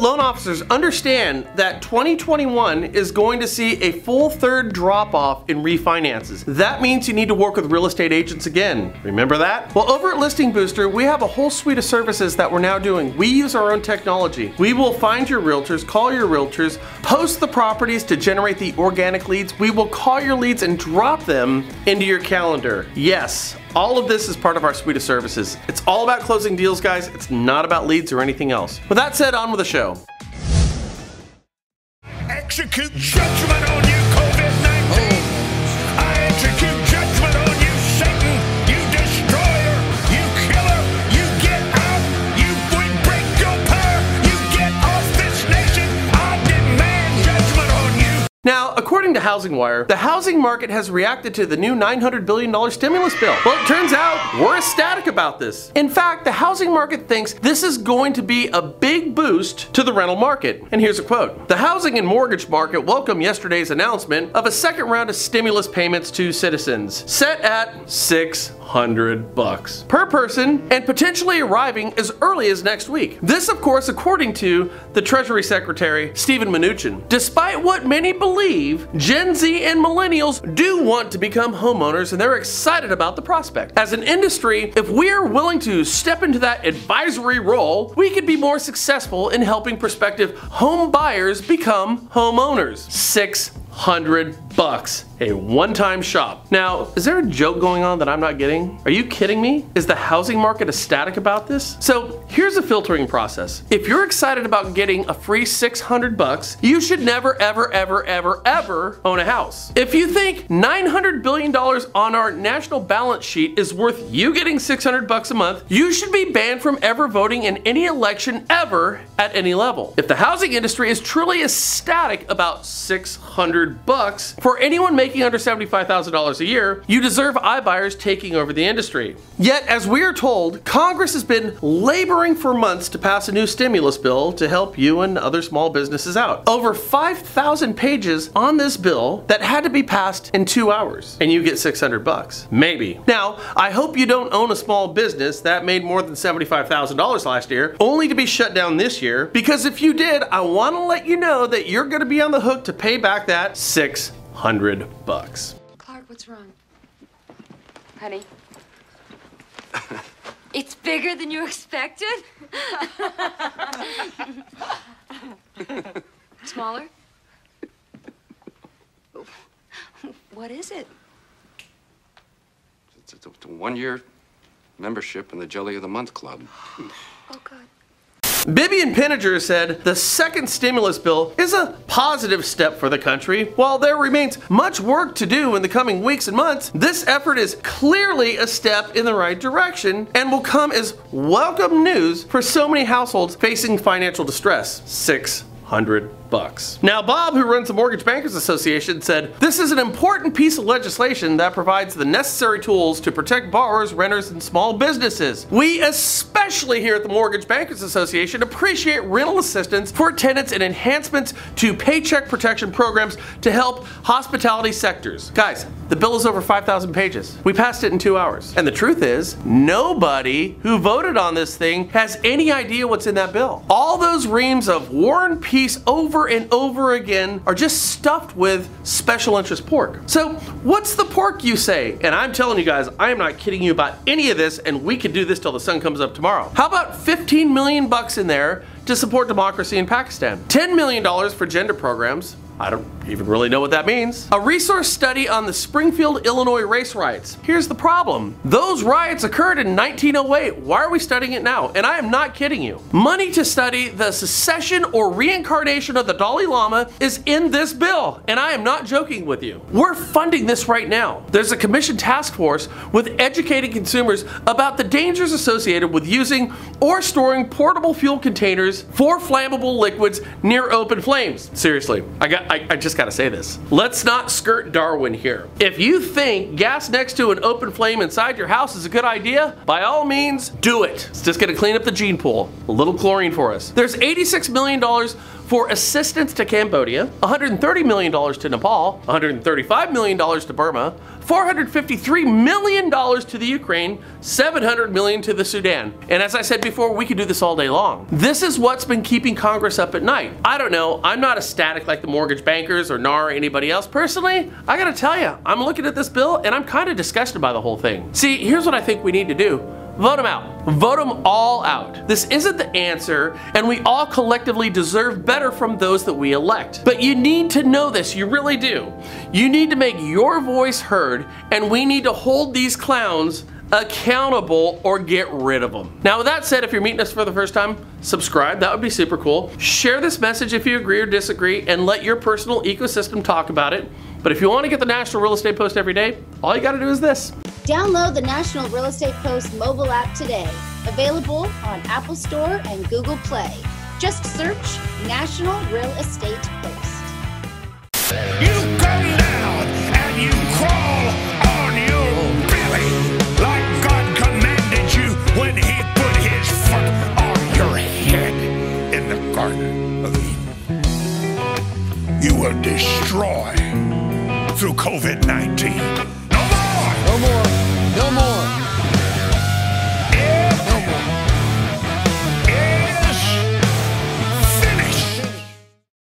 loan officers understand that 2021 is going to see a full third drop off in refinances. That means you need to work with real estate agents again. Remember that? Well, over at Listing Booster, we have a whole suite of services that we're now doing. We use our own technology. We will find your realtors, call your realtors, post the properties to generate the organic leads. We will call your leads and drop them into your calendar. Yes, all of this is part of our suite of services. It's all about closing deals, guys. It's not about leads or anything else. With that said, on with the show. Execute judgment on you, according to Housing Wire, the housing market has reacted to the new $900 billion stimulus bill. Well, it turns out we're ecstatic about this. In fact, the housing market thinks this is going to be a big boost to the rental market. And here's a quote The housing and mortgage market welcomed yesterday's announcement of a second round of stimulus payments to citizens, set at 600 bucks per person and potentially arriving as early as next week. This, of course, according to the Treasury Secretary, Steven Mnuchin. Despite what many believe, Gen Z and millennials do want to become homeowners and they're excited about the prospect. As an industry, if we are willing to step into that advisory role, we could be more successful in helping prospective home buyers become homeowners. 600 bucks, a one-time shop. Now, is there a joke going on that I'm not getting? Are you kidding me? Is the housing market ecstatic about this? So, here's a filtering process. If you're excited about getting a free 600 bucks, you should never ever ever ever ever own a house. If you think 900 billion dollars on our national balance sheet is worth you getting 600 bucks a month, you should be banned from ever voting in any election ever at any level. If the housing industry is truly ecstatic about 600 bucks for anyone making under $75,000 a year, you deserve iBuyers taking over the industry. Yet, as we are told, Congress has been laboring for months to pass a new stimulus bill to help you and other small businesses out. Over 5,000 pages on this bill that had to be passed in two hours, and you get 600 bucks. Maybe. Now, I hope you don't own a small business that made more than $75,000 last year, only to be shut down this year, because if you did, I want to let you know that you're going to be on the hook to pay back that 600 bucks. Clark, what's wrong? Honey? it's bigger than you expected? Smaller? What is it? It's, it's a, it's a one-year membership in the Jelly of the Month Club. Oh, God. Vivian Pinniger said the second stimulus bill is a positive step for the country. While there remains much work to do in the coming weeks and months, this effort is clearly a step in the right direction and will come as welcome news for so many households facing financial distress. 600 bucks. Now, Bob, who runs the Mortgage Bankers Association, said this is an important piece of legislation that provides the necessary tools to protect borrowers, renters, and small businesses. We, especially here at the Mortgage Bankers Association, appreciate rental assistance for tenants and enhancements to paycheck protection programs to help hospitality sectors. Guys, the bill is over 5,000 pages. We passed it in two hours. And the truth is, nobody who voted on this thing has any idea what's in that bill. All those reams of War and Peace over and over again are just stuffed with special interest pork. So, what's the pork, you say? And I'm telling you guys, I am not kidding you about any of this, and we could do this till the sun comes up tomorrow. How about 15 million bucks in there to support democracy in Pakistan? 10 million dollars for gender programs. I don't even really know what that means. A resource study on the Springfield, Illinois race riots. Here's the problem. Those riots occurred in 1908. Why are we studying it now? And I am not kidding you. Money to study the secession or reincarnation of the Dalai Lama is in this bill, and I am not joking with you. We're funding this right now. There's a commission task force with educating consumers about the dangers associated with using or storing portable fuel containers for flammable liquids near open flames. Seriously, I got I, I just gotta say this. Let's not skirt Darwin here. If you think gas next to an open flame inside your house is a good idea, by all means, do it. It's just gonna clean up the gene pool. A little chlorine for us. There's $86 million for assistance to Cambodia, $130 million to Nepal, $135 million to Burma, 453 million dollars to the Ukraine, 700 million to the Sudan. And as I said before, we could do this all day long. This is what's been keeping Congress up at night. I don't know. I'm not ecstatic like the mortgage bankers or NAR or anybody else. Personally, I gotta tell you, I'm looking at this bill and I'm kind of disgusted by the whole thing. See, here's what I think we need to do. Vote them out. Vote them all out. This isn't the answer, and we all collectively deserve better from those that we elect. But you need to know this, you really do. You need to make your voice heard, and we need to hold these clowns accountable or get rid of them. Now, with that said, if you're meeting us for the first time, subscribe. That would be super cool. Share this message if you agree or disagree, and let your personal ecosystem talk about it. But if you want to get the National Real Estate Post every day, all you got to do is this. Download the National Real Estate Post mobile app today. Available on Apple Store and Google Play. Just search National Real Estate Post. You come down and you crawl on your belly like God commanded you when He put His foot on your head in the Garden of Eden. You will destroy through COVID 19. No more! No more.